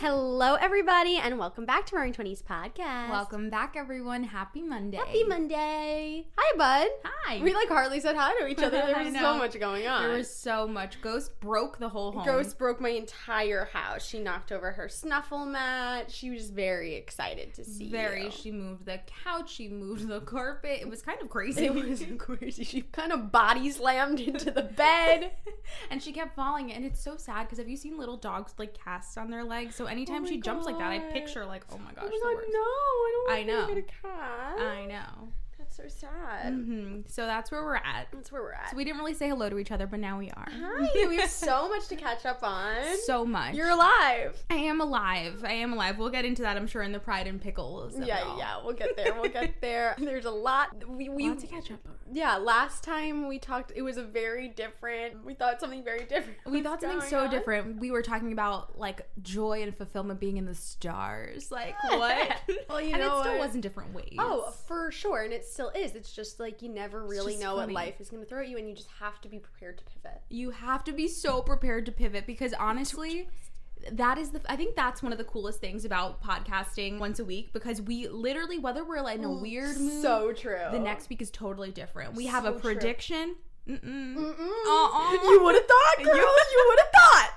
Hello everybody, and welcome back to Roaring Twenties Podcast. Welcome back, everyone. Happy Monday. Happy Monday. Hi, bud. Hi. We like hardly said hi to each other. There was so much going on. There was so much. Ghost broke the whole home. Ghost broke my entire house. She knocked over her snuffle mat. She was very excited to see very. you. She moved the couch. She moved the carpet. It was kind of crazy. It was crazy. She kind of body slammed into the bed. and she kept falling. And it's so sad because have you seen little dogs like casts on their legs? So anytime my she jumps like that, I picture like, oh my gosh, oh my god, no! I don't I want to know. get a cat. I know. That's so sad. hmm So that's where we're at. That's where we're at. So we didn't really say hello to each other, but now we are. Hi. we have so much to catch up on. so much. You're alive. I am alive. I am alive. We'll get into that, I'm sure, in the pride and pickles. Yeah, yeah, we'll get there. We'll get there. There's a lot. We we Lot to catch up on. Yeah. Last time we talked, it was a very different. We thought something very different. We thought something so on. different. We were talking about like joy and fulfillment being in the stars. Like what? Well, you and know it still what? was in different ways. Oh, for sure, and it still is. It's just like you never really know funny. what life is going to throw at you, and you just have to be prepared to pivot. you have to be so prepared to pivot because honestly, that is the. I think that's one of the coolest things about podcasting once a week because we literally, whether we're like in a weird mood, So true. the next week is totally different. We have So a true. prediction. Mm-mm. Mm-mm. Uh-uh. You would have thought, girl. you would have thought.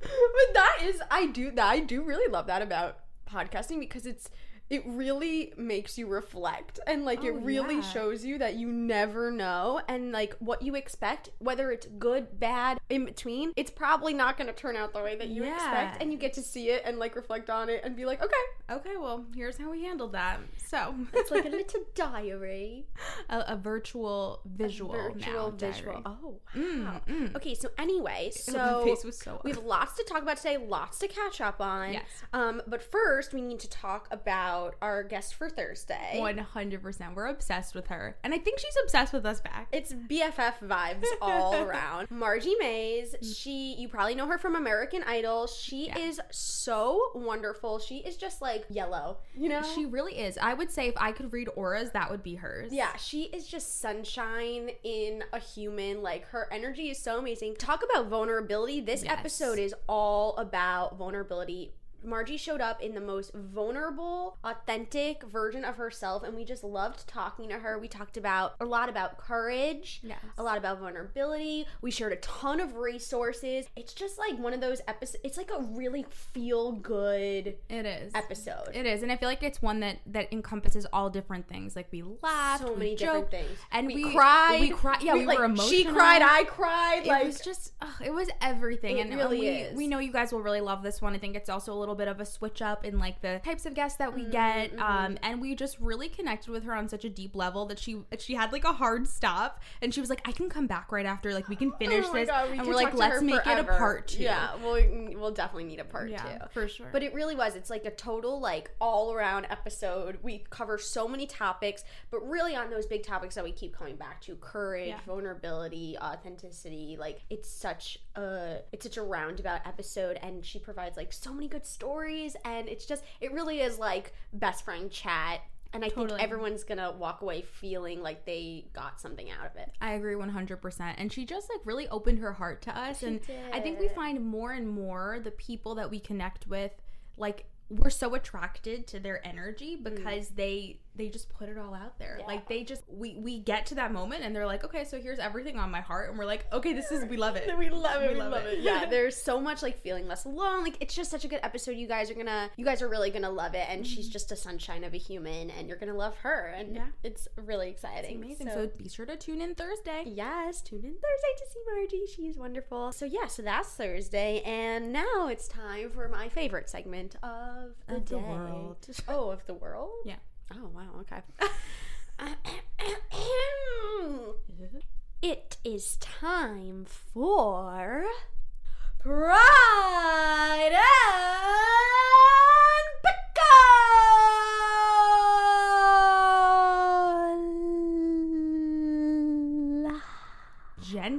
But that is, I do that. I do really love that about podcasting because it's. It really makes you reflect and like it Oh, really yeah. shows you that you never know and like what you expect, whether it's good, bad, in between, it's probably not going to turn out the way that you Yeah. expect and you get to see it and like reflect on it and be like, okay, Okay, well, here's how we handled that. So it's like a little diary. a, a virtual visual virtual now, visual. diary. Oh, wow. Mm, mm. Okay, so anyway, so face was so we have lots to talk about today, lots to catch up on. Yes. Um, but first, we need to talk about our guest for Thursday. One hundred percent. We're obsessed with her, and I think she's obsessed with us back. It's BFF vibes all around. Margie Mays, she you probably know her from American Idol. She Yeah. is so wonderful. She is just like yellow, you know? She really is. I would say if I could read auras, that would be hers. Yeah, she is just sunshine in a human. Like her energy is so amazing. Talk about vulnerability. This Yes. episode is all about vulnerability. Margie showed up in the most vulnerable, authentic version of herself, and we just loved talking to her. We talked about a lot about courage, Yes. a lot about vulnerability. We shared a ton of resources. It's just like one of those episodes. It's like a really feel good It is. episode. It is, and I feel like it's one that that encompasses all different things. Like we laughed, so we many joked, different things. and we, we- cried. we cried- yeah, we like, were emotional. She cried. I cried. It like was just, ugh, it was everything, It and, and really we is. we know you guys will really love this one. I think it's also a little bit of a switch up in like the types of guests that we get, Mm-hmm, um, and we just really connected with her on such a deep level that she she had like a hard stop, and she was like, I can come back right after, like we can finish Oh this, God, we and we're like, talk to her let's make it a part two. Yeah, we'll we'll definitely need a part yeah, two. for sure. But it really was. It's like a total like all around episode. We cover so many topics, but really on those big topics that we keep coming back to: courage, Yeah. vulnerability, authenticity. Like it's such a it's such a roundabout episode, and she provides like so many good stories, and it's just it really is like best friend chat. And I Totally. think everyone's gonna walk away feeling like they got something out of it. I agree 100%. And she just like really opened her heart to us. and I think we find more and more the people that we connect with, like, we're so attracted to their energy mm. because they they just put it all out there. Yeah. Like they just we we get to that moment and they're like, okay, so here's everything on my heart, and we're like, okay, this is we love it. We love it. We We, love love, it. it. Yeah, there's so much like feeling less alone. Like it's just such a good episode. You guys are gonna, you guys are really gonna love it. And she's just a sunshine of a human, and you're gonna love her. And Mm-hmm. Yeah. it's really exciting. Amazing. So, be sure to tune in Thursday. yes, tune in Thursday to see Margie. She's wonderful. So yeah, so that's Thursday, and now it's time for my favorite segment of the Of the day. world. Oh, of the world. Yeah. Oh, wow. Okay. it is time for Pride.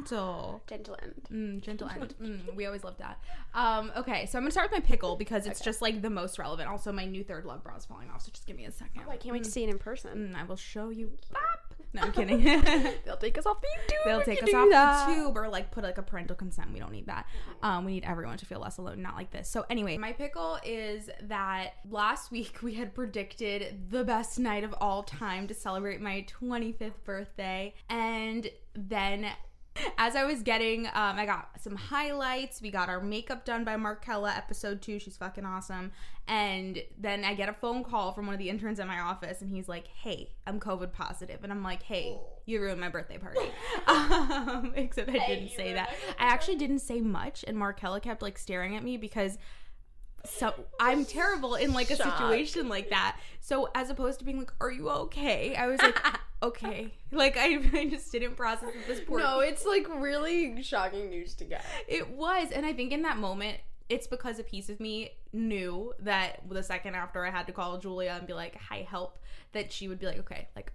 Gentle. Gentle end. Mm, gentle end. Mm, we always love that. Um, okay, so I'm gonna start with my pickle because it's just like the most relevant. Also, my new ThirdLove bra is falling off, so just give me a second. Oh, I can't wait to see it in person. Mm, I will show you. Bop. No, I'm kidding. They'll take us off the YouTube. They'll take us off that. the tube or like put like a parental consent. We don't need that. Um, we need everyone to feel less alone, not like this. So anyway, my pickle is that last week we had predicted the best night of all time to celebrate my 25th birthday, and then. As I was getting, um, I got some highlights. We got our makeup done by Markella, episode two. She's fucking awesome. And then I get a phone call from one of the interns at my office, and he's like, "Hey, I'm COVID positive," and I'm like, "Hey, you ruined my birthday party." um, except I didn't say that. I actually didn't say much, and Markella kept like staring at me because so I'm terrible in like a Shock. situation like that. So as opposed to being like, "Are you okay?" I was like, "Okay." Like I, I just didn't process at this point. No, it's like really shocking news to get. It was, and I think in that moment, it's because a piece of me knew that the second after I had to call Julia and be like, "Hi, help," that she would be like, "Okay, like,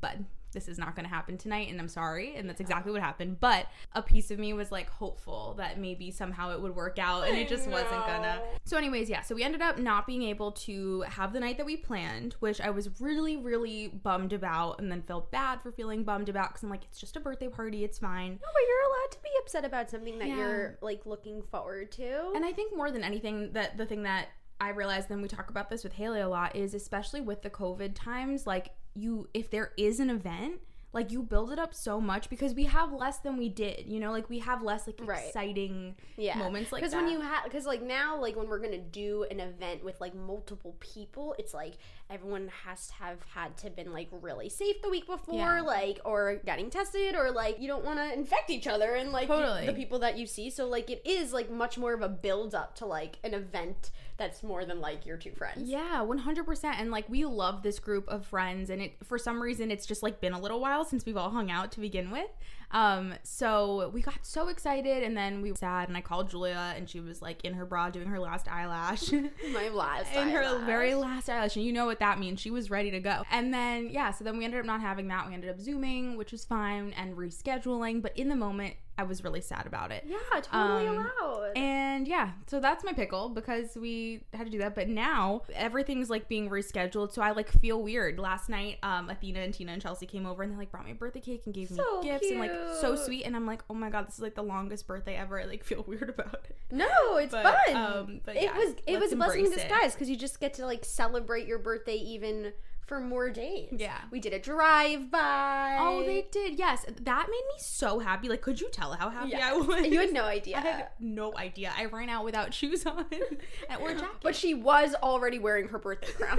bud." This is not going to happen tonight, and I'm sorry. And that's exactly what happened. But a piece of me was like hopeful that maybe somehow it would work out, and it just wasn't gonna. So, anyways, yeah. So we ended up not being able to have the night that we planned, which I was really, really bummed about, and then felt bad for feeling bummed about because I'm like, it's just a birthday party, it's fine. No, but you're allowed to be upset about something that Yeah. you're like looking forward to. And I think more than anything, that the thing that I realized, then we talk about this with Haley a lot, is especially with the COVID times, like you, if there is an event, like you build it up so much because we have less than we did, you know, like we have less like Right. exciting yeah. moments like because when you have because like now like when we're gonna do an event with like multiple people it's like everyone has to have had to been like really safe the week before Yeah. like or getting tested or like you don't want to infect each other and like Totally. the people that you see so like it is like much more of a build up to like an event that's more than like your two friends Yeah, 100%. And like we love this group of friends and it for some reason it's just like been a little while since we've all hung out to begin with. Um so we got so excited and then we were sad and I called Julia and she was like in her bra doing her last eyelash. my last in her very last eyelash and you know what that means. She was ready to go. And then yeah so then we ended up not having that. We ended up zooming which was fine and rescheduling but in the moment i was really sad about it. Yeah totally Um, allowed. and yeah so that's my pickle because we had to do that. But now everything's like being rescheduled so i like feel weird. Last night um athena and tina and chelsea came over and they like brought me a birthday cake and gave So me gifts and like so sweet and i'm like oh my god this is like the longest birthday ever i like feel weird about it No, it's But, fun. um, but it yeah, was it was a blessing in disguise because you just get to like celebrate your birthday even for more days. Yeah. we did a drive by. Oh, they did. Yes, that made me so happy. Like, could you tell how happy I was? You had no idea. I had no idea. I ran out without shoes on and or jacket. But she was already wearing her birthday crown.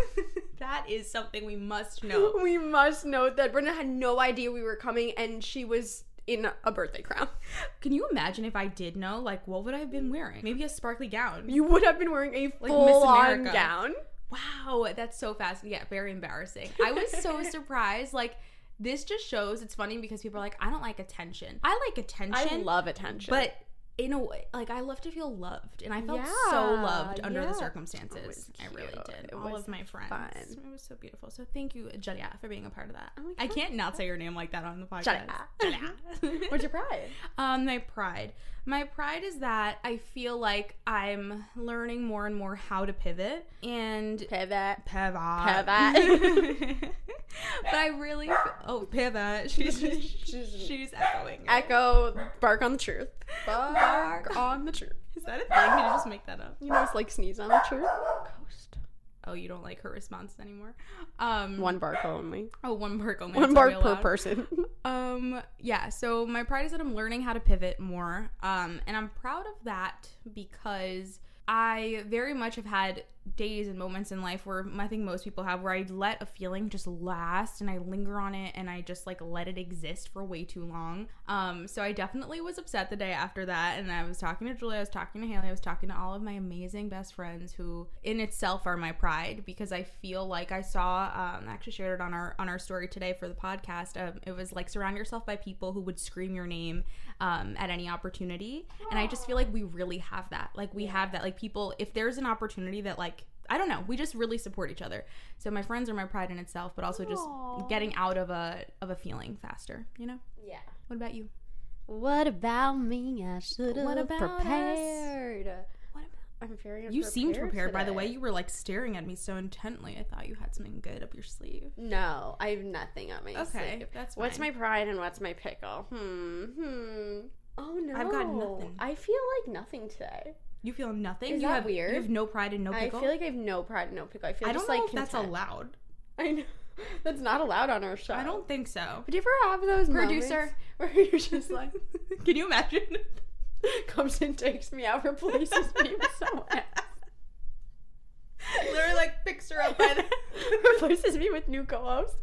that is something we must know. we must note that Brenda had no idea we were coming, and she was in a birthday crown. Can you imagine if I did know? Like, what would I have been wearing? Maybe a sparkly gown. You would have been wearing a Like full Miss on gown. Wow, that's so fast. Yeah, very embarrassing. I was so surprised. Like, this just shows. It's funny because people are like, I don't like attention. I like attention. I love attention, But in a way, like I love to feel loved, and I felt so loved under the circumstances. I really did. It All was of my friends. fun. It was so beautiful. So thank you, Julia, for being a part of that. Oh I can't not say your name like that on the podcast. Julia. what's your pride? um, my pride. My pride is that I feel like I'm learning more and more how to pivot and Pivot. pivot. Pivot. but I really, oh pivot. She's She's- she's echoing. it. Echo. Bark on the truth. Bark Bark. on the truth. Is that a thing? Did you just make that up? You know, it's like sneeze on the truth. Coast. Oh, you don't like her response anymore. Um, One bark only. Oh, one bark only. One bark per person. Um, yeah. So my pride is that I'm learning how to pivot more. Um, and I'm proud of that because I very much have had days and moments in life where I think most people have where I let a feeling just last and I linger on it and I just like let it exist for way too long. Um, so I definitely was upset the day after that and I was talking to Julia, I was talking to Haley, I was talking to all of my amazing best friends who in itself are my pride because I feel like I saw um I actually shared it on our on our story today for the podcast. Um, it was like surround yourself by people who would scream your name um, at any opportunity. And I just feel like we really have that. Like we have that. Like people, if there's an opportunity that like I don't know, we just really support each other. So my friends are my pride in itself, but also just Aw. getting out of a of a feeling faster. You know. yeah. What about you? What about me? I should have about us? prepared. What about I'm very You seemed prepared by the way you were like staring at me so intently. I thought you had something good up your sleeve. No, I have nothing up my Okay, sleeve. that's What's my pride and what's my pickle? Hmm. Hmm. Oh no. I've got nothing. I feel like nothing today. You feel nothing. Is you that have weird? You have no pride and no pickle. I feel like I have no pride and no pickle. I feel I don't just know like if that's allowed. I know. That's not allowed on our show. I don't think so. But do you ever have those Producer. moments where you're just like Can you imagine? comes and takes me out, replaces me with someone. Literally like picks her up the replaces me with new co-host.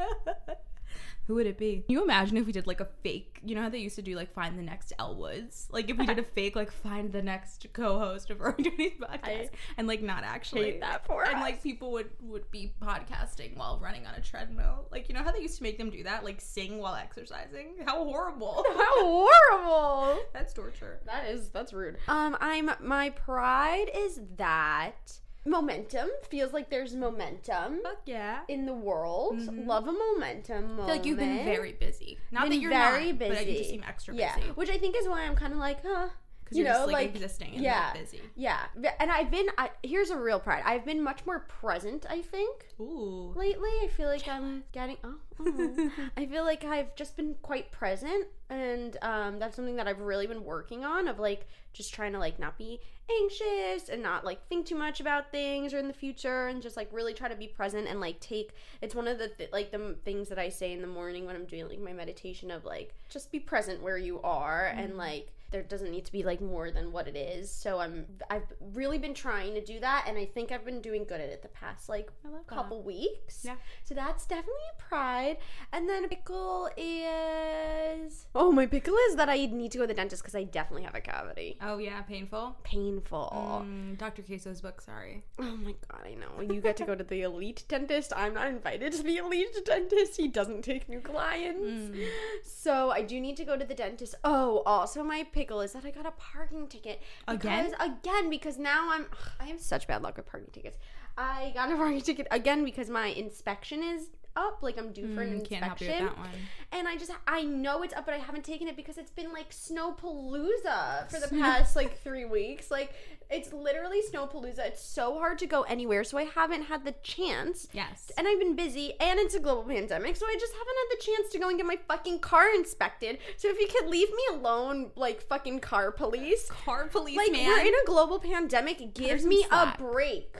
Who would it be? Can you imagine if we did like a fake? You know how they used to do like find the next Elwoods? Like if we did a fake like find the next co-host of our Journey podcast, I and like not actually that for and us. like people would would be podcasting while running on a treadmill. Like you know how they used to make them do that, like sing while exercising. How horrible! How horrible. That's torture. That is that's rude. Um, I'm my pride is that momentum feels like there's momentum Fuck yeah. in the world. Mm-hmm. Love a momentum. Moment. I feel like you've been very busy. Not Been that you're very not, but you busy. just seem extra yeah, busy. which I think is why I'm kind of like, huh. Because You you're know, just like, like existing and yeah, not busy. yeah. And I've been. I, here's a real pride. I've been much more present. I think Ooh. lately. I feel like I'm getting. Oh, oh. I feel like I've just been quite present, and um, that's something that I've really been working on. Of like just trying to like not be anxious and not like think too much about things or in the future, and just like really try to be present and like take. It's one of the th- like the m- things that I say in the morning when I'm doing like my meditation of like just be present where you are and like there doesn't need to be like more than what it is. So I'm I've really been trying to do that and I think I've been doing good at it the past like love that. couple weeks. Yeah. So that's definitely a pride. And then a pickle is Oh, my pickle is that I need to go to the dentist because I definitely have a cavity. Oh yeah, painful. Painful. Mm, Dr. Queso's book. Sorry. Oh my god, I know. You get to go to the elite dentist. I'm not invited to the elite dentist. He doesn't take new clients. So I do need to go to the dentist. Oh, also my pickle is that I got a parking ticket. Again? Because, again, because now I'm I have such bad luck with parking tickets. I got a parking ticket again because my inspection is up. Like I'm due for an Mm, can't help you with inspection. that one. And I just I know it's up, but I haven't taken it because it's been like snowpalooza for the past like three weeks. Like it's literally snowpalooza. It's so hard to go anywhere, so I haven't had the chance. Yes. And I've been busy, and it's a global pandemic, so I just haven't had the chance to go and get my fucking car inspected. So if you could leave me alone, like fucking car police, car police like man. we're in a global pandemic. Give me slack. a break.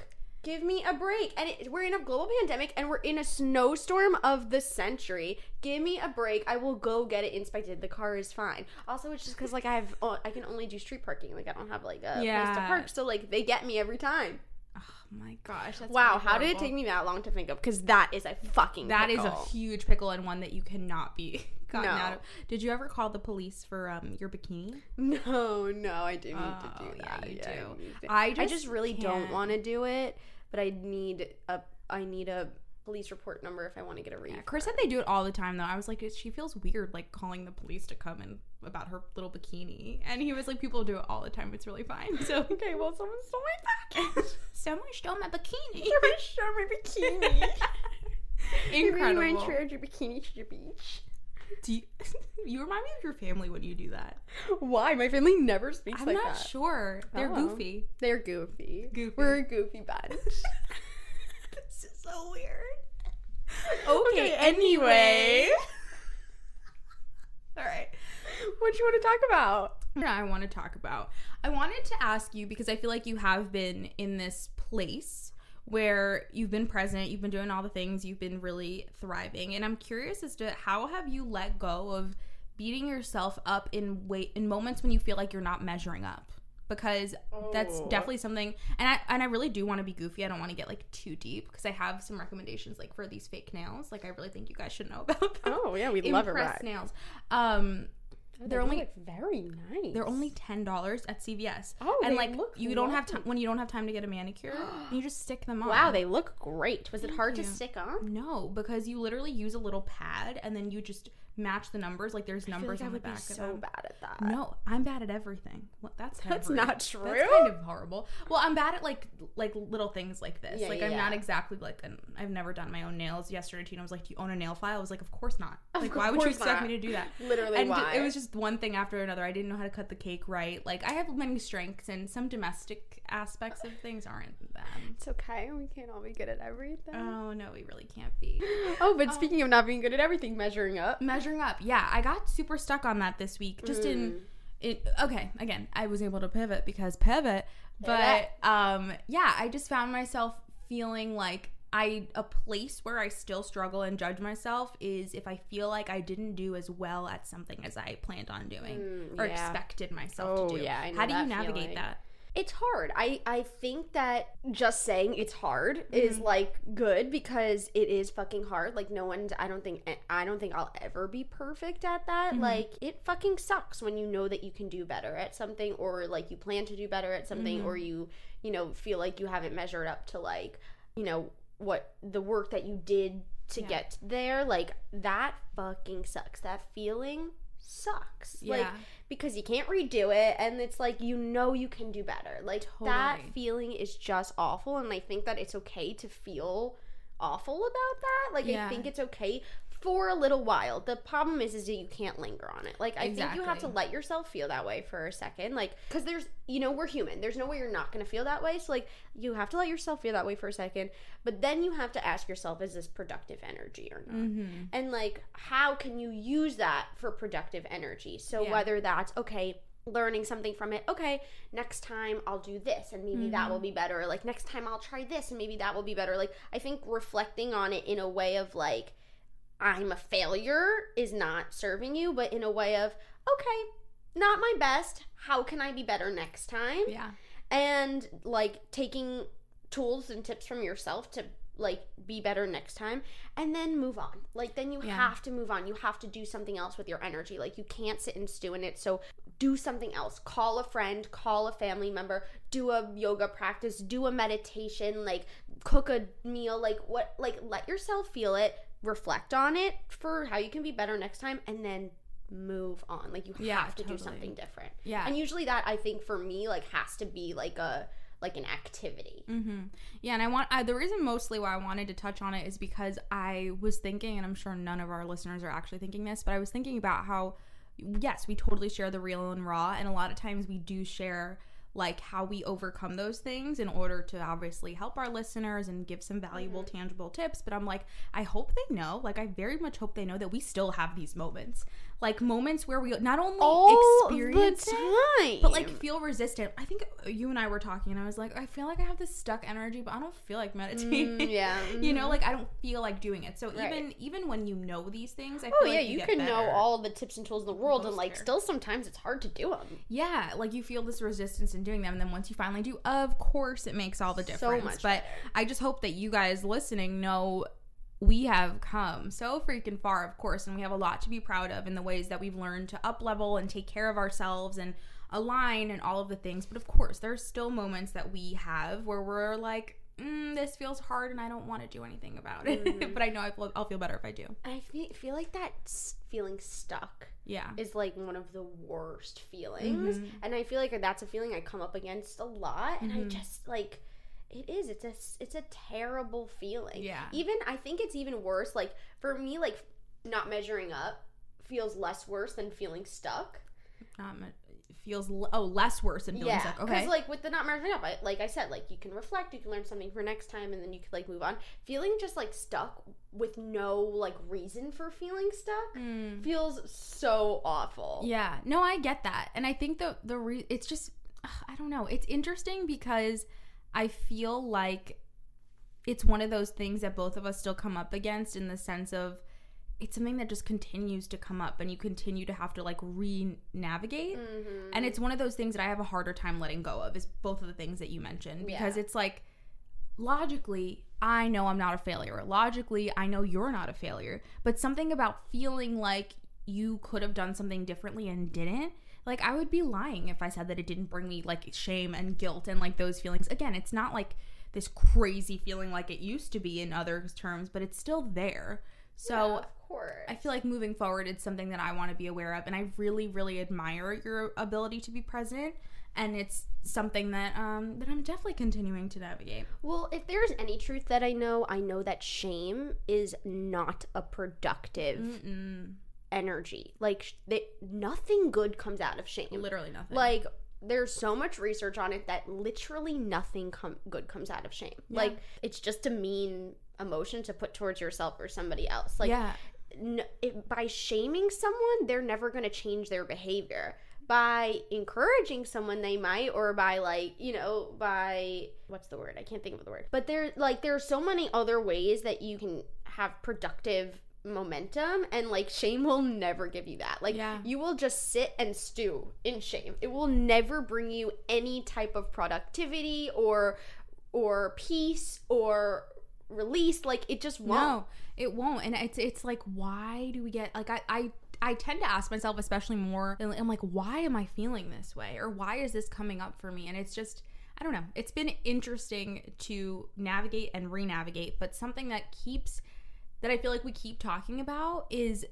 Give me a break. And it, we're in a global pandemic and we're in a snowstorm of the century. Give me a break. I will go get it inspected. The car is fine. Also, it's just because like I have, oh, I can only do street parking. Like I don't have like a place to park. So like they get me every time. oh my gosh. That's Wow, how did it take me that long to think of? Because that is a fucking. That is a huge pickle and one that you cannot be gotten No. out of. Did you ever call the police for um your bikini? No, no, I do need Oh, to do yeah, that. you I do. I I just just really don't can't. want to do it, but I need a I need a police report number if I want to get a Yeah, refund. Chris said they do it all the time though. I was like, she feels weird like calling the police to come and about her little bikini, and he was like, people do it all the time. It's really fine. So okay, well, someone stole my package. someone stole my bikini. Someone stole my bikini. Incredible. Everyone trade your bikini to the beach. Do you, you remind me of your family when you do that. Why? My family never speaks I'm like not sure. They're Oh. goofy. They're goofy. Goofy. We're a goofy bunch. this is so weird. Okay, anyway. All right. what do you want to talk about? that I want to talk about. I wanted to ask you because I feel like you have been in this place where you've been present, you've been doing all the things, you've been really thriving, and I'm curious as to how have you let go of beating yourself up in wait in moments when you feel like you're not measuring up because that's Oh. definitely something and I and I really do want to be goofy. I don't want to get like too deep because I have some recommendations like for these fake nails. Like I really think you guys should know about them. Oh yeah, we love Impress nails. Um Oh, they're only very nice. they're only ten dollars at CVS. Oh, and like look you don't have time when you don't have time to get a manicure, you just stick them on. Wow, they look great. Was it hard you. to stick on? no, because you literally use a little pad and then you just match the numbers. Like there's numbers like on the back of so them. bad at that. No, I'm bad at everything. Well, that's That's of not true. That's kind of horrible. Well, I'm bad at like like little things like this. Yeah, like yeah, I'm not exactly like an, I've never done my own nails. Yesterday, Tina was like, "Do you own a nail file?" I was like, "Of course not. Of Like, why would you expect not. me to do that?" Literally, and why? it was just one thing after another. I didn't know how to cut the cake right. Like I have many strengths, and some domestic aspects of things aren't them. It's okay. We can't all be good at everything. Oh no, we really can't be. oh, but oh. speaking of not being good at everything, measuring up. Measuring up, yeah, I got super stuck on that this week. Just in, Mm. it. Okay, again, I was able to pivot because pivot, but um, yeah, I just found myself feeling like I a place where I still struggle and judge myself is if I feel like I didn't do as well at something as I planned on doing Mm, or yeah. expected myself Oh, to do. yeah, I know How do you navigate feeling. that? It's hard. I I think that just saying it's hard mm-hmm. is like good because it is fucking hard. Like no one's I don't think I don't think I'll ever be perfect at that. Mm-hmm. Like it fucking sucks when you know that you can do better at something or like you plan to do better at something or mm-hmm. you, you know, feel like you haven't measured up to like, you know, what the work that you did to Yeah. get there. Like that fucking sucks. That feeling sucks. Like because you can't redo it and it's like you know you can do better like that feeling is just awful and i think that it's okay to feel awful about that like Yeah. i think it's okay for a little while. The problem is is that you can't linger on it. Like i think you have to let yourself feel that way for a second. Like because there's you know we're human. There's no way you're not going to feel that way. So like you have to let yourself feel that way for a second but then you have to ask yourself is this productive energy or not? Mm-hmm. and like how can you use that for productive energy? So Yeah. whether that's okay learning something from it okay next time i'll do this and maybe that Mm-hmm. will be better. Like next time i'll try this and maybe that will be better. Like i think reflecting on it in a way of like i'm a failure is not serving you but in a way of okay not my best. How can i be better next time? Yeah. and like taking tools and tips from yourself to like be better next time and then move on. Like then you Yeah. have to move on. You have to do something else with your energy. Like you can't sit and stew in it. So do something else. Call a friend call a family member do a yoga practice do a meditation like cook a meal like what like let yourself feel it reflect on it for how you can be better next time and then move on like you Yeah, have to do something different Yeah. and usually that I think for me like has to be like a like an activity. Mm-hmm. Yeah, and I want I, the reason mostly why I wanted to touch on it is because I was thinking, and I'm sure none of our listeners are actually thinking this, but I was thinking about how, yes, we totally share the real and raw, and a lot of times we do share like how we overcome those things in order to obviously help our listeners and give some valuable mm-hmm. tangible tips. But i'm like i hope they know. Like i very much hope they know that we still have these moments like moments where we not only experience it, but like feel resistant. I think you and I were talking, and I was like, I feel like I have this stuck energy, but I don't feel like meditating. Mm, yeah, you know, like I don't feel like doing it. So Right. even even when you know these things, I oh yeah, like you, get can know all the tips and tools in the world, and like still sometimes it's hard to do them. Yeah, like you feel this resistance in doing them, and then once you finally do, of course, it makes all the So difference. much but better. I just hope that you guys listening know we have come so freaking far, of course, and we have a lot to be proud of in the ways that we've learned to up level and take care of ourselves and align and all of the things. But of course, there's still moments that we have where we're like, mm, this feels hard and I don't want to do anything about it. Mm-hmm. but I know I feel, I'll feel better if I do. I feel, like that feeling stuck Yeah. is like one of the worst feelings, Mhm. and I feel like that's a feeling I come up against a lot, and I Mhm. just like. It is. It's a It's a terrible feeling. Yeah. Even I think it's even worse. Like for me, like not measuring up feels less worse than feeling stuck. Um, it feels, l- oh, less worse than feeling yeah, sick. because like with the not measuring up, I, like I said, like you can reflect, you can learn something for next time, and then you could like move on. Feeling just like stuck with no like reason for feeling stuck Mm. feels so awful. Yeah, no, I get that, and I think the the re- it's just ugh, I don't know. It's interesting because I feel like it's one of those things that both of us still come up against in the sense of it's something that just continues to come up and you continue to have to like re-navigate Mhm. and it's one of those things that i have a harder time letting go of is both of the things that you mentioned because Yeah. it's like logically i know i'm not a failure logically i know you're not a failure but something about feeling like you could have done something differently and didn't like i would be lying if i said that it didn't bring me like shame and guilt and like those feelings again it's not like this crazy feeling like it used to be in other terms but it's still there So Yeah, of course. I feel like moving forward, it's something that I want to be aware of, and I really, really admire your ability to be present. And it's something that um, that I'm definitely continuing to navigate. Well, if there's any truth that I know, I know that shame is not a productive Mm-mm. Energy. Like, they, nothing good comes out of shame. Literally nothing. Like, there's so much research on it that literally nothing com- good comes out of shame. Like, it's just a mean emotion to put towards yourself or somebody else. Like, yeah, n- if, by shaming someone, they're never going to change their behavior. By encouraging someone, they might, or by like you know, by what's the word? I can't think of the word. But there, like, there are so many other ways that you can have productive momentum, and like shame will never give you that. Like, Yeah. you will just sit and stew in shame. It will never bring you any type of productivity or or peace or release. Like, it just won't. no, it won't. And it's it's like, why do we get like I I. I tend to ask myself, especially more, I'm like, why am I feeling this way? Or why is this coming up for me? And it's just, I don't know. It's been interesting to navigate and re navigate, but something that keeps, that I feel like we keep talking about is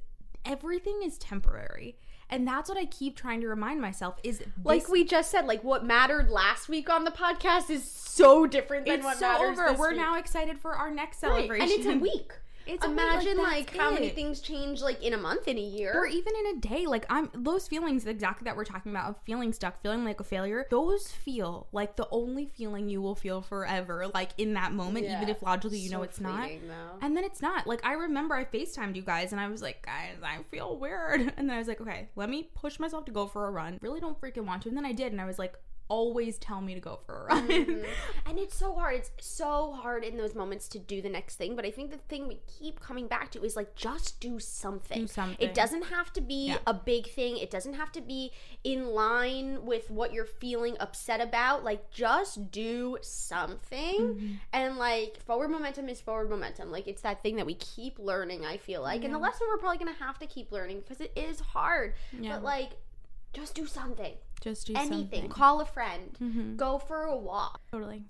everything is temporary. And that's what I keep trying to remind myself is like we just said, like what mattered last week on the podcast is so different than it's what so matters over. this We're week. now excited for our next Right, celebration. and it's a week. It's Imagine like, like, how many things change like in a month, in a year. or even in a day. Like i'm those feelings exactly that we're talking about of feeling stuck feeling like a failure those feel like the only feeling you will feel forever like in that moment even if logically you know So it's not. though. and then it's not. Like i remember i facetimed you guys and i was like guys i feel weird. And then i was like okay let me push myself to go for a run. Really don't freaking want to. And then i did and i was like always tell me to go for a run Mhm. and it's so hard. It's so hard in those moments to do the next thing. But I think the thing we keep coming back to is like just do something. Do something. It doesn't have to be Yeah. a big thing. It doesn't have to be in line with what you're feeling upset about. Like just do something. Mm-hmm. And like forward momentum is forward momentum. Like it's that thing that we keep learning, I feel like. And the lesson we're probably gonna have to keep learning because it is hard. Yeah. But like just do something. Just do Anything. something Call a friend. Mhm. Go for a walk. totally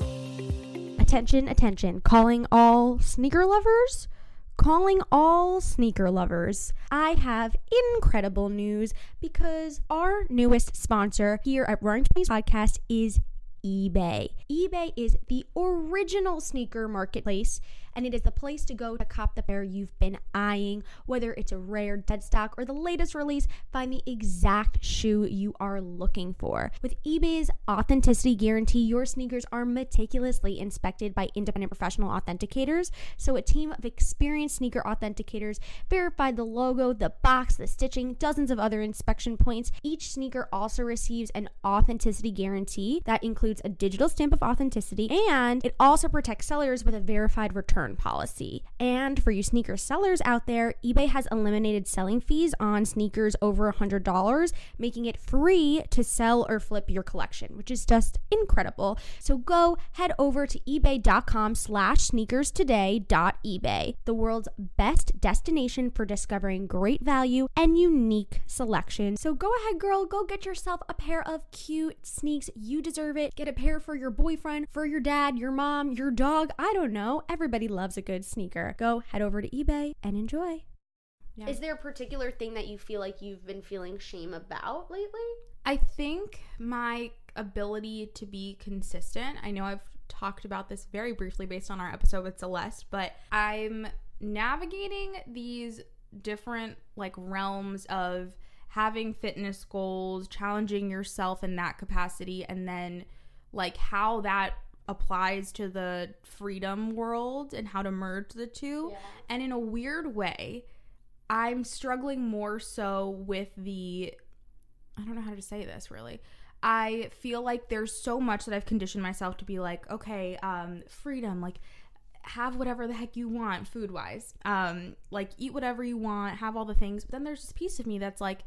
Attention, attention. Calling all sneaker lovers. Calling all sneaker lovers. I have incredible news because our newest sponsor here at Roaring Twenties Podcast is eBay. eBay is the original sneaker marketplace and it is the place to go to cop the pair you've been eyeing. Whether it's a rare dead stock or the latest release, find the exact shoe you are looking for. With eBay's authenticity guarantee, your sneakers are meticulously inspected by independent professional authenticators. So, a team of experienced sneaker authenticators verify the logo, the box, the stitching, dozens of other inspection points. Each sneaker also receives an authenticity guarantee that includes a digital stamp of authenticity and it also protects sellers with a verified return policy. And for you sneaker sellers out there, eBay has eliminated selling fees on sneakers over $100, making it free to sell or flip your collection, which is just incredible. So go head over to ebay.com slash sneakers today ebay, the world's best destination for discovering great value and unique selection. So go ahead, girl, go get yourself a pair of cute sneaks. You deserve it. Get a pair for your boyfriend, for your dad, your mom, your dog. I don't know. Everybody loves a good sneaker. Go head over to eBay and enjoy. Yeah. Is there a particular thing that you feel like you've been feeling shame about lately? I think my ability to be consistent, I know I've talked about this very briefly based on our episode with Celeste, but I'm navigating these different like realms of having fitness goals, challenging yourself in that capacity, and then like how that applies to the freedom world and how to merge the two. And in a weird way, I'm struggling more so with the I don't know how to say this really. I feel like there's so much that I've conditioned myself to be like, okay, um, freedom, like have whatever the heck you want food wise. Um, like eat whatever you want, have all the things. But then there's this piece of me that's like,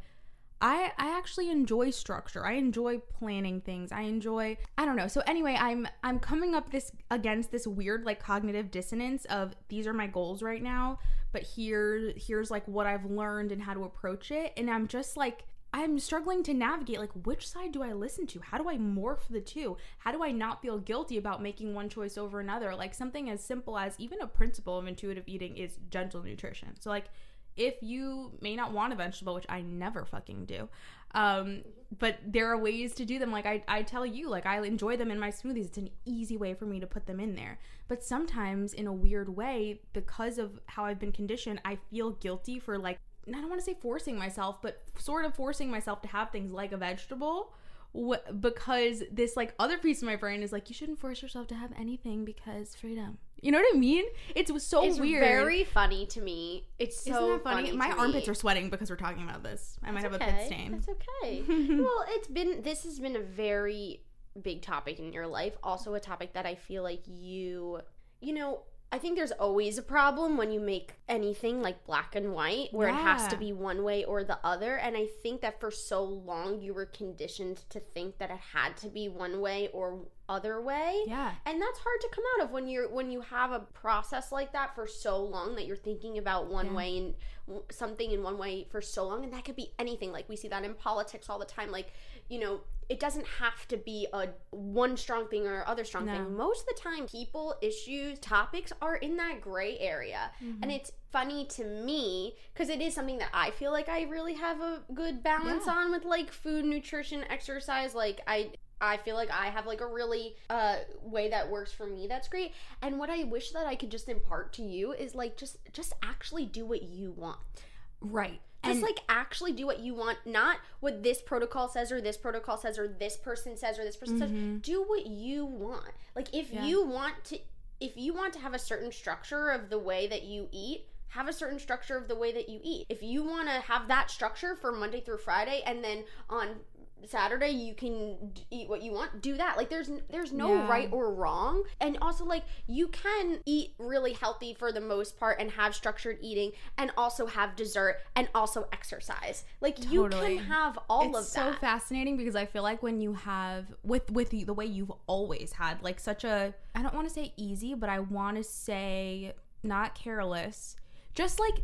I I actually enjoy structure. I enjoy planning things. I enjoy I don't know. So anyway, I'm I'm coming up this against this weird like cognitive dissonance of these are my goals right now, but here here's like what I've learned and how to approach it and I'm just like I'm struggling to navigate like which side do I listen to? How do I morph the two? How do I not feel guilty about making one choice over another? Like something as simple as even a principle of intuitive eating is gentle nutrition. So like if you may not want a vegetable, which I never fucking do, um, but there are ways to do them. Like I, I tell you, like I enjoy them in my smoothies. It's an easy way for me to put them in there. But sometimes, in a weird way, because of how I've been conditioned, I feel guilty for like I don't want to say forcing myself, but sort of forcing myself to have things like a vegetable wh- because this like other piece of my brain is like you shouldn't force yourself to have anything because freedom. You know what I mean? It's so weird. it's weird. very funny to me. It's so Isn't that funny? funny. My armpits me. are sweating because we're talking about this. I might have That's a pit stain. That's okay. well, it's been this has been a very big topic in your life. Also a topic that I feel like you you know, I think there's always a problem when you make anything like black and white where it has to be one way or the other. And I think that for so long you were conditioned to think that it had to be one way or other way Yeah. and that's hard to come out of when you're when you have a process like that for so long that you're thinking about one Yeah. way and w- something in one way for so long and that could be anything like we see that in politics all the time like you know it doesn't have to be a one strong thing or other strong No. thing most of the time people issues topics are in that gray area Mm-hmm. and it's funny to me because it is something that i feel like i really have a good balance Yeah. on with like food nutrition exercise like i I feel like I have like a really uh way that works for me that's great. And what I wish that I could just impart to you is like just just actually do what you want. Right. Just And like actually do what you want, not what this protocol says or this protocol says or this person says or this person says. Do what you want. Like if Mm-hmm. Yeah. you want to if you want to have a certain structure of the way that you eat, have a certain structure of the way that you eat. If you want to have that structure for Monday through Friday and then on Saturday you can d- eat what you want, do that. Like there's there's no Yeah. right or wrong. And also like you can eat really healthy for the most part and have structured eating and also have dessert and also exercise. Like you can have all it's of so that. So fascinating because I feel like when you have with with the, the way you've always had like such a I don't want to say easy, but I want to say not careless, just like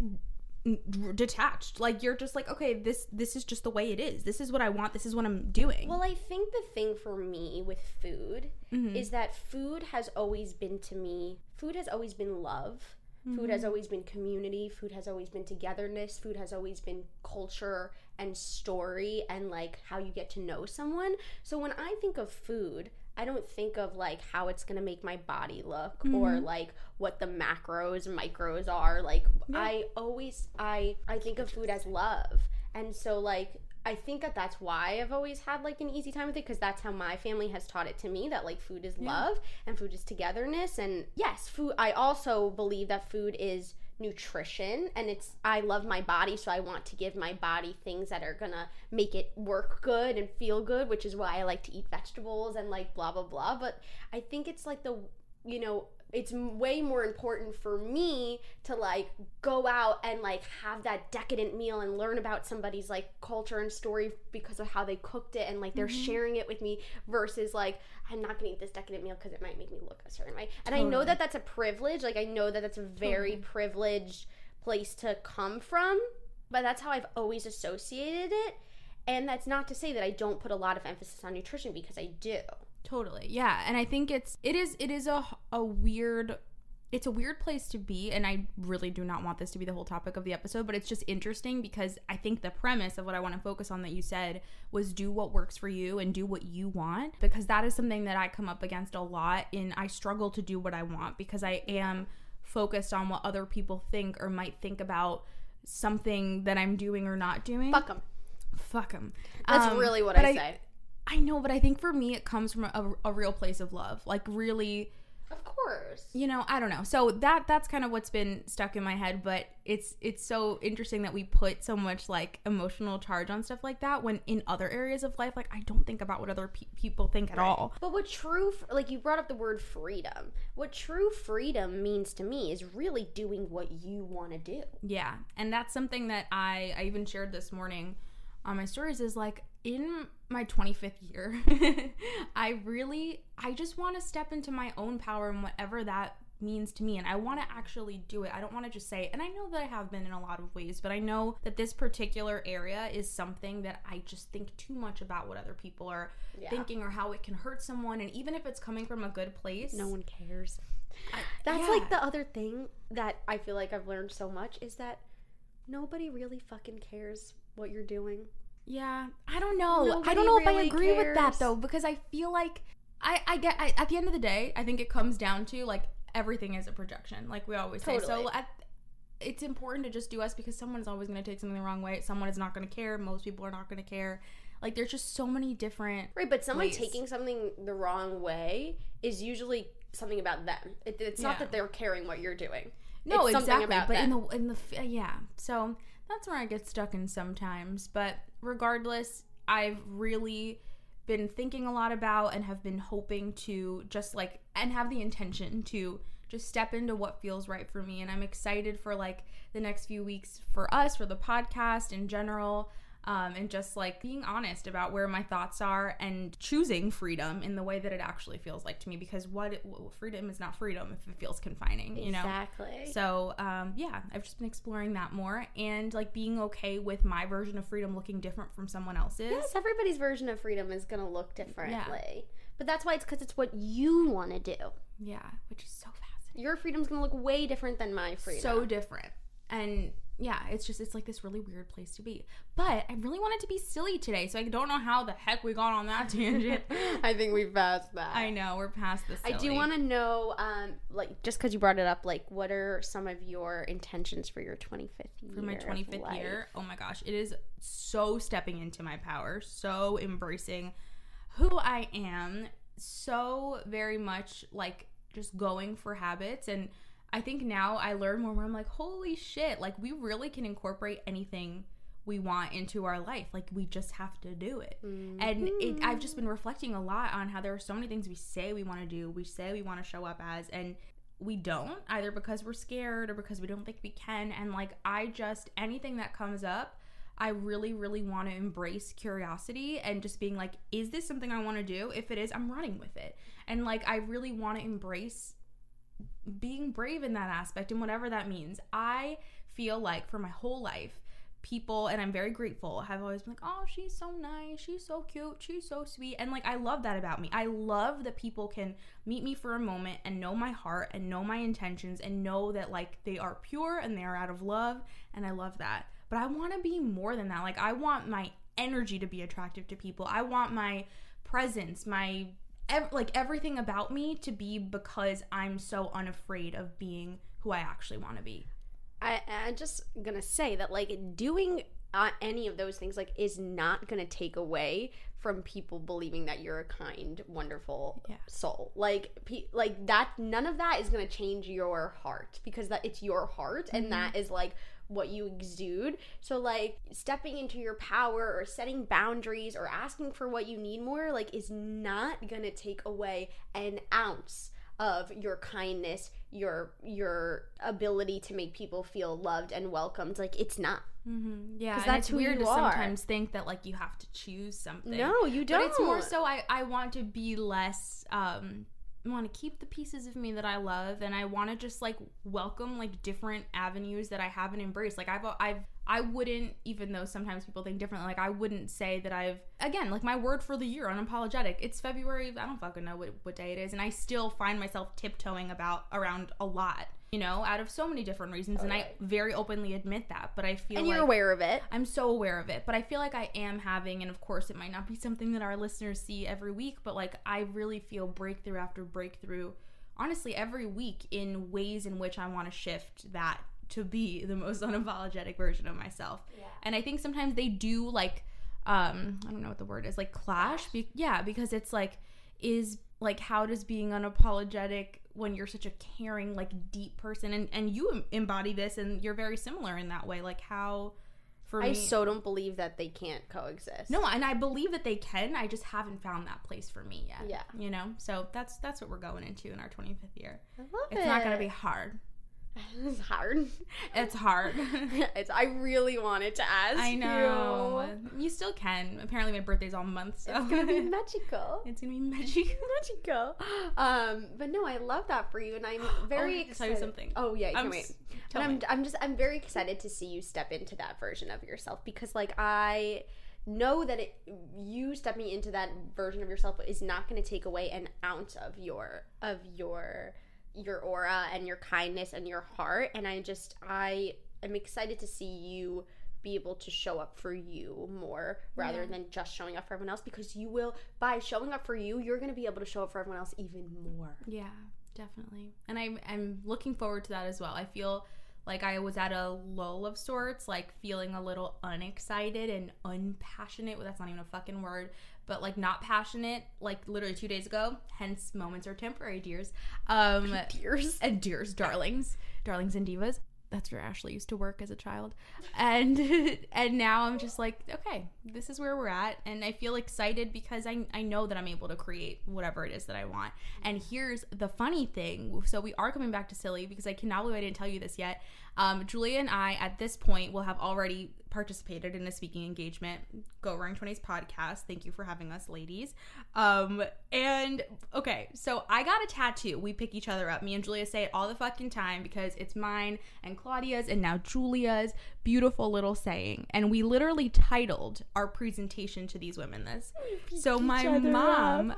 detached. Like you're just like okay, this this is just the way it is. This is what I want. This is what I'm doing. Well, I think the thing for me with food mm-hmm. is that food has always been to me, food has always been love. Food has mm-hmm. always been community. Food has always been togetherness. Food has always been culture and story and like how you get to know someone. So when I think of food, I don't think of like how it's gonna make my body look or mm-hmm. like what the macros, and micros are. Like I always I I think of food as love, and so like I think that that's why I've always had like an easy time with it because that's how my family has taught it to me that like food is love and food is togetherness and yes, food. I also believe that food is nutrition and it's I love my body so I want to give my body things that are gonna make it work good and feel good which is why I like to eat vegetables and like blah blah blah. But I think it's like the you know it's way more important for me to like go out and like have that decadent meal and learn about somebody's like culture and story because of how they cooked it and like they're mm-hmm. sharing it with me versus like I'm not gonna eat this decadent meal because it might make me look a certain way. And I know that that's a privilege. Like I know that that's a very privileged place to come from, but that's how I've always associated it. And that's not to say that I don't put a lot of emphasis on nutrition because I do. Totally. Yeah, and I think it's it is it is a a weird it's a weird place to be and I really do not want this to be the whole topic of the episode, but it's just interesting because I think the premise of what I want to focus on that you said was do what works for you and do what you want because that is something that I come up against a lot and I struggle to do what I want because I am focused on what other people think or might think about something that I'm doing or not doing. Fuck them. Fuck them. That's um, really what but I, say. I know, but I think for me, it comes from a, a real place of love. Like, really, Of course. you know, I don't know. So that that's kind of what's been stuck in my head. But it's it's so interesting that we put so much like emotional charge on stuff like that when in other areas of life, like I don't think about what other pe- people think at all. But what true, like you brought up the word freedom. What true freedom means to me is really doing what you want to do. Yeah, and that's something that I I even shared this morning on my stories is like in my 25th year, I really I just want to step into my own power and whatever that means to me and I want to actually do it. I don't want to just say, and I know that I have been in a lot of ways, but I know that this particular area is something that I just think too much about what other people are Yeah. thinking or how it can hurt someone. And even if it's coming from a good place, no one cares. I- That's yeah. like the other thing that I feel like I've learned so much is that nobody really fucking cares what you're doing. Yeah, I don't know. I don't know if I really agree with that though, because I feel like I I get I, at the end of the day, I think it comes down to like everything is a projection, like we always say. So at, it's important to just do us because someone is always going to take something the wrong way. Someone is not going to care. Most people are not going to care. Like there's just so many different. Right, but someone ways. taking something the wrong way is usually something about them. It, it's not that they're caring what you're doing. No, It's something exactly. about but in the in the yeah, so that's where I get stuck in sometimes. But regardless, I've really been thinking a lot about and have been hoping to just like and have the intention to just step into what feels right for me and I'm excited for like the next few weeks for us for the podcast in general um, and just like being honest about where my thoughts are and choosing freedom in the way that it actually feels like to me because what it, freedom is not freedom if it feels confining you know Exactly. so um, yeah, I've just been exploring that more and like being okay with my version of freedom looking different from someone else's. yes, everybody's version of freedom is going to look differently. yeah. But that's why it's because it's what you want to do. Yeah, which is so fascinating. Your freedom's going to look way different than my freedom. So different. And yeah, it's just it's like this really weird place to be. But I really wanted to be silly today, so I don't know how the heck we got on that tangent. I think we've passed that. I know we're past this. I do want to know, um, like, just because you brought it up, like, what are some of your intentions for your 25th year? for my 25th year. Oh my gosh, it is so stepping into my power, so embracing who I am, so very much like just going for habits and I think now I learn more I'm like, holy shit, like we really can incorporate anything we want into our life. Like we just have to do it. And it, I've just been reflecting a lot on how there are so many things we say we want to do, we say we want to show up as, and we don't either because we're scared or because we don't think we can. And like, I just, anything that comes up, I really, really want to embrace curiosity and just being like, is this something I want to do? If it is, I'm running with it. And like, I really want to embrace being brave in that aspect and whatever that means. I feel like for my whole life, people and I'm very grateful have always been like, "Oh, she's so nice. She's so cute. She's so sweet." And like I love that about me. I love that people can meet me for a moment and know my heart and know my intentions and know that like they are pure and they are out of love and I love that. But I want to be more than that. Like I want my energy to be attractive to people. I want my presence, my ev- like everything about me to be because I'm so unafraid of being who I actually want to be. I, I'm just gonna say that like doing uh, any of those things like is not gonna take away from people believing that you're a kind, wonderful Yeah. soul. Like, pe- like that. None of that is gonna change your heart because that it's your heart, and that is like what you exude. So like stepping into your power or setting boundaries or asking for what you need more like is not gonna take away an ounce of your kindness, your your ability to make people feel loved and welcomed. Like it's not. Mm-hmm. Yeah, 'Cause and that's weird to are. sometimes think that like you have to choose something. No, you don't. But it's more so I I want to be less um want to keep the pieces of me that I love and I want to just like welcome like different avenues that I haven't embraced. Like I've I've I wouldn't even though sometimes people think differently like I wouldn't say that I've again like my word for the year unapologetic. It's February, I don't fucking know what what day it is and I still find myself tiptoeing about around a lot. You know, out of so many different reasons, and I very openly admit that. But I feel and you're aware of it. I'm so aware of it, but I feel like I am having, and of course, it might not be something that our listeners see every week, but like I really feel breakthrough after breakthrough, honestly, every week in ways in which I want to shift that to be the most unapologetic version of myself. Yeah. And I think sometimes they do like, um, I don't know what the word is, like clash. Be- yeah, because it's like, is like, how does being unapologetic when you're such a caring, like deep person, and and you embody this, and you're very similar in that way. Like how, for me I me, so don't believe that they can't coexist. no, and I believe that they can. I just haven't found that place for me yet. Yeah. you know. So that's that's what we're going into in our 25th year. I love It's it. not gonna be hard. it's hard. It's hard. it's I really wanted to ask. I know. You. You still can. Apparently, my birthday's all month, so It's gonna be magical. it's gonna be magic. magical. Um, but no, I love that for you, and I'm very I have to tell excited. you something. Oh yeah, I I'm can't wait. s- I'm. I'm just, I'm very excited to see you step into that version of yourself because, like, I know that it, you stepping into that version of yourself is not going to take away an ounce of your, of your, your aura and your kindness and your heart. And I just, I am excited to see you be able to show up for you more rather Yeah. than just showing up for everyone else because you will by showing up for you you're going to be able to show up for everyone else even more Yeah, definitely. And I'm I'm looking forward to that as well. I feel like I was at a lull of sorts, like feeling a little unexcited and unpassionate. Well, that's not even a fucking word, but like not passionate. Like literally two days ago. Hence, moments are temporary, dears. Um, tears and dears, darlings, darlings and divas. That's where Ashley used to work as a child, and and now I'm just like, okay, this is where we're at, and I feel excited because I I know that I'm able to create whatever it is that I want. And here's the funny thing: so we are coming back to silly because I cannot believe I didn't tell you this yet. Um, Julia and I at this point will have already participated in a speaking engagement. Go Roaring Twenties podcast. Thank you for having us, ladies. Um, and okay, so I got a tattoo. We pick each other up. Me and Julia say it all the fucking time because it's mine and Claudia's and now Julia's beautiful little saying. And we literally titled our presentation to these women this. So my mom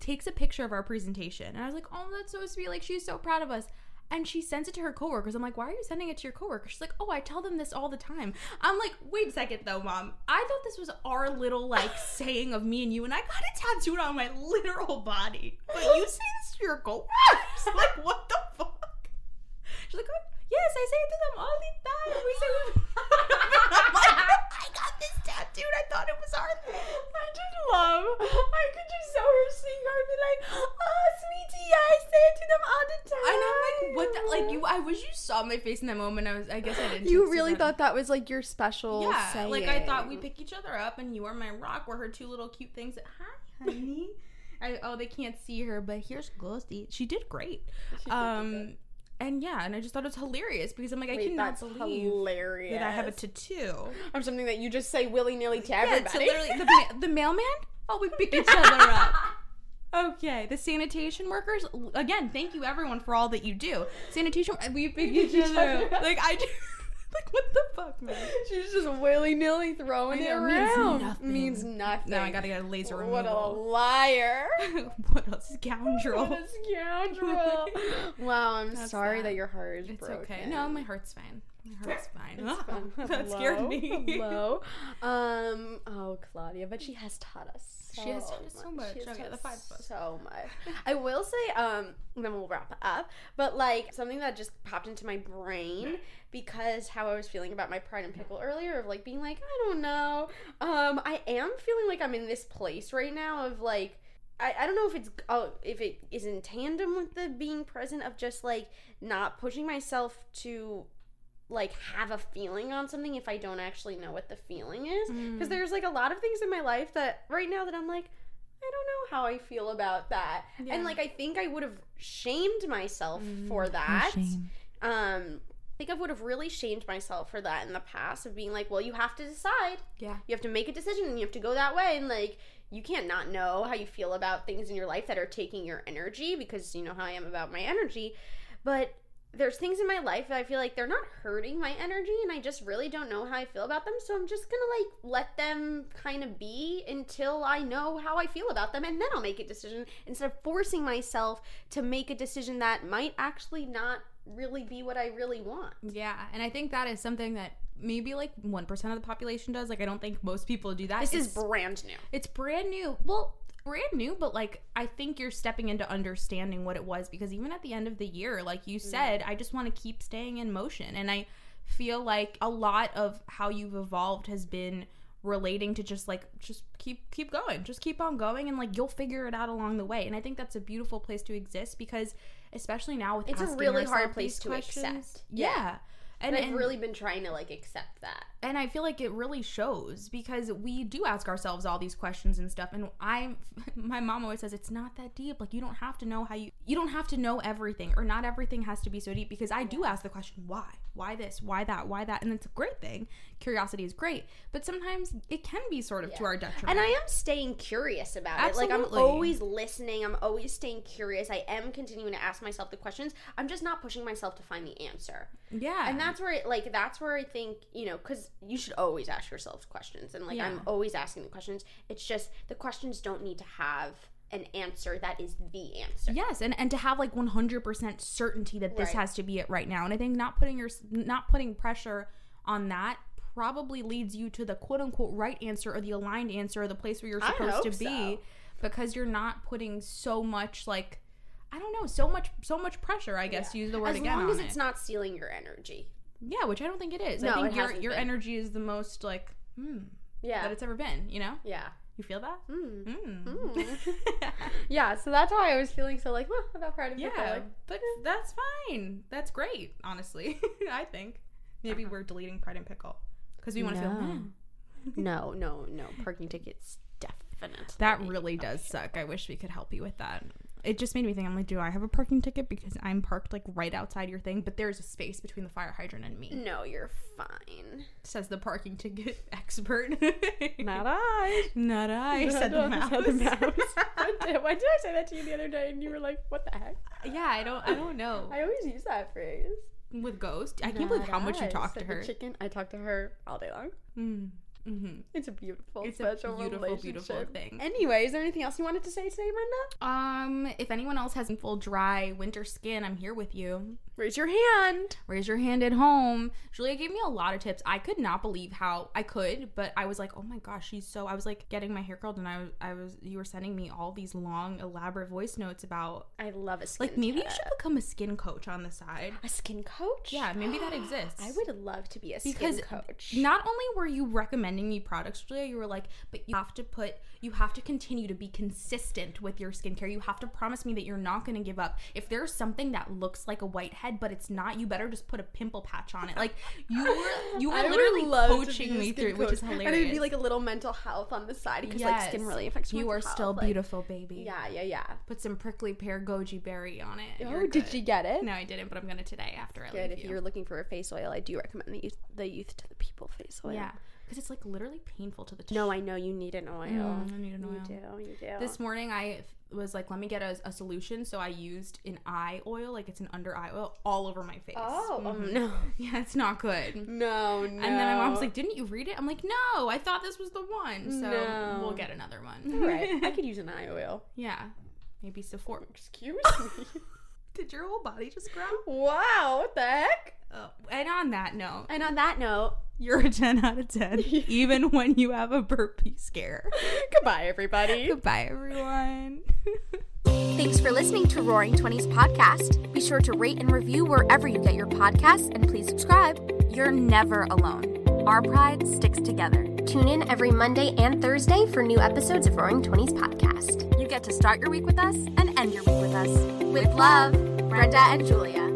takes a picture of our presentation and I was like, "Oh, that's so sweet. Like she's so proud of us." And she sends it to her coworkers. I'm like, why are you sending it to your coworkers? She's like, oh, I tell them this all the time. I'm like, wait a second though, mom. I thought this was our little like saying of me and you, and I got it tattooed on my literal body. But you say this to your coworkers? like, what the fuck? She's like, oh, yes, I say it to them all the time. We say, I got this tattooed. I thought it was thing. I just love. I could just sew her sing her and be like, "Oh, sweetie, I say it to them all the time." And I'm like, what? The, like you? I wish you saw my face in that moment. I was. I guess I didn't. You really that. thought that was like your special. Yeah, saying. like I thought we pick each other up, and you are my rock. Were her two little cute things. That, Hi, honey. I, oh, they can't see her, but here's Ghosty. She did great. um, and yeah, and I just thought it was hilarious because I'm like, I Wait, cannot that's believe hilarious. that I have a tattoo. Or something that you just say willy nilly to everybody. so literally the, ma- the mailman. Oh, we pick each other up. Okay, the sanitation workers. Again, thank you everyone for all that you do. Sanitation, we pick each other up. Like I do. Like what the fuck, man? She's just willy nilly throwing it it means around. nothing. Means nothing. Now I gotta get a laser What a liar. what a scoundrel. what a scoundrel. wow, I'm That's sorry that. that your heart is It's broken. okay. No, my heart's fine. My heart's fine. It's fine. that scared Hello? me. Hello. Um. Oh, Claudia, but she has taught us. So She has taught us so much. She Okay, taught the five of us. So much. I will say. Um. Then we'll wrap up. But like something that just popped into my brain because how I was feeling about my pride and pickle earlier of like being like I don't know. Um. I am feeling like I'm in this place right now of like. I, I don't know if it's uh, if it is in tandem with the being present of just like not pushing myself to like have a feeling on something if I don't actually know what the feeling is. Because Mm. there's like a lot of things in my life that right now that I'm like, I don't know how I feel about that. Yeah. And like I think I would have shamed myself Mm, for that. Um I think I would have really shamed myself for that in the past of being like, well, you have to decide. Yeah. You have to make a decision and you have to go that way and like you can't not know how you feel about things in your life that are taking your energy because you know how I am about my energy. But there's things in my life that I feel like they're not hurting my energy and I just really don't know how I feel about them. So I'm just going to like let them kind of be until I know how I feel about them and then I'll make a decision instead of forcing myself to make a decision that might actually not really be what I really want. Yeah, and I think that is something that maybe like 1% of the population does. Like I don't think most people do that. This is brand new. It's brand new. Well, brand new, but like I think you're stepping into understanding what it was because even at the end of the year, like you mm-hmm. said, I just want to keep staying in motion. And I feel like a lot of how you've evolved has been relating to just like just keep keep going just keep on going and like you'll figure it out along the way and i think that's a beautiful place to exist because especially now with It's a really hard place to accept. yeah. Yeah. And, And I've and- really been trying to like accept that. And I feel like it really shows because we do ask ourselves all these questions and stuff. And I, my mom always says it's not that deep. Like you don't have to know how you, you don't have to know everything, or not everything has to be so deep. Because I do ask the question, why, why this, why that, why that, and it's a great thing. Curiosity is great, but sometimes it can be sort of to our detriment. And I am staying curious about it. Like I'm always listening. I'm always staying curious. I am continuing to ask myself the questions. I'm just not pushing myself to find the answer. yeah, And that's where, it, like, that's where I think you know, because you should always ask yourself questions, and like Yeah. I'm always asking the questions. It's just the questions don't need to have an answer that is the answer. Yes, and and to have like 100% certainty that this Right. has to be it right now. And I think not putting your not putting pressure on that probably leads you to the quote unquote right answer or the aligned answer or the place where you're supposed to be so. because you're not putting so much like I don't know, so much so much pressure, I guess to use the word As again. long as on it's it. not stealing your energy. Yeah, which I don't think it is. I No, think it your your been. energy is the most like hmm Yeah. that it's ever been, you know? yeah. You feel that? Mm. Mm. Yeah. So that's why I was feeling so like, Pride and Pickle. Yeah, Like, but that's fine. That's great, honestly. I think maybe we're deleting Pride and Pickle because we want to feel No. "Hmm." no, no, no. Parking tickets definitely. that really does suck. I wish we could help you with that. It just made me think. I'm like, do I have a parking ticket because I'm parked like right outside your thing, but there's a space between the fire hydrant and me. No, you're fine. Says the parking ticket expert. Not I. Not I. Said the mouse. Said the mouse. Why did I say that to you the other day and you were like, what the heck? yeah, I don't. I don't know. I always use that phrase. With Ghost, I can't believe how much you Not I. talk to Said the her. Chicken. I talk to her all day long. Mm. Hmm It's a beautiful, It's a special beautiful, beautiful relationship. thing. Anyway, is there anything else you wanted to say today, Brenda? Um, if anyone else has full dry winter skin, I'm here with you. Raise your hand. Raise your hand at home. Julia gave me a lot of tips. I could not believe how I could, but I was like, oh my gosh, she's so. I was like getting my hair curled, and I was, I was, you were sending me all these long, elaborate voice notes about, I love a skin like, maybe you should become a skin coach on the side. a skin coach. Yeah, maybe that exists. I would love to be a because skin coach. Because not only were you recommending me products, Julia, you were like, but you have to put, you have to continue to be consistent with your skincare. You have to promise me that you're not going to give up. If there's something that looks like a whitehead, but it's not, you better just put a pimple patch on it. Like you were, you were I literally coaching me through it, which is hilarious. And it'd be like a little mental health on the side because like skin really affects your you are mental still like- beautiful, baby. yeah, yeah, yeah. Put some prickly pear goji berry on it. Oh, did you get it? No, I didn't, but I'm gonna today after I Good. leave If you. you're looking for a face oil, I do recommend the youth, the youth to the people face oil. yeah, because it's like literally painful to the touch. No, I know you need an oil. Mm, I need an oil. You do. You do. This morning I was like, let me get a, a solution. So I used an eye oil, like it's an under eye oil, all over my face. Oh, oh Mhm. no. Yeah, it's not good. No, no. And then my mom was like, didn't you read it? I'm like, no, I thought this was the one. So No. we'll get another one. All right, I could use an eye oil. yeah. Maybe Sephora. Excuse me. Did your whole body just grow? wow, what the heck? Oh, and on that note, And on that note, you're a 10 out of 10, even when you have a burpee scare. goodbye, everybody. Goodbye, everyone. Thanks for listening to Roaring Twenties podcast. Be sure to rate and review wherever you get your podcasts and please subscribe. You're never alone. Our pride sticks together. Tune in every Monday and Thursday for new episodes of Roaring Twenties podcast. You get to start your week with us and end your week with us. With love, Brenda and Julia.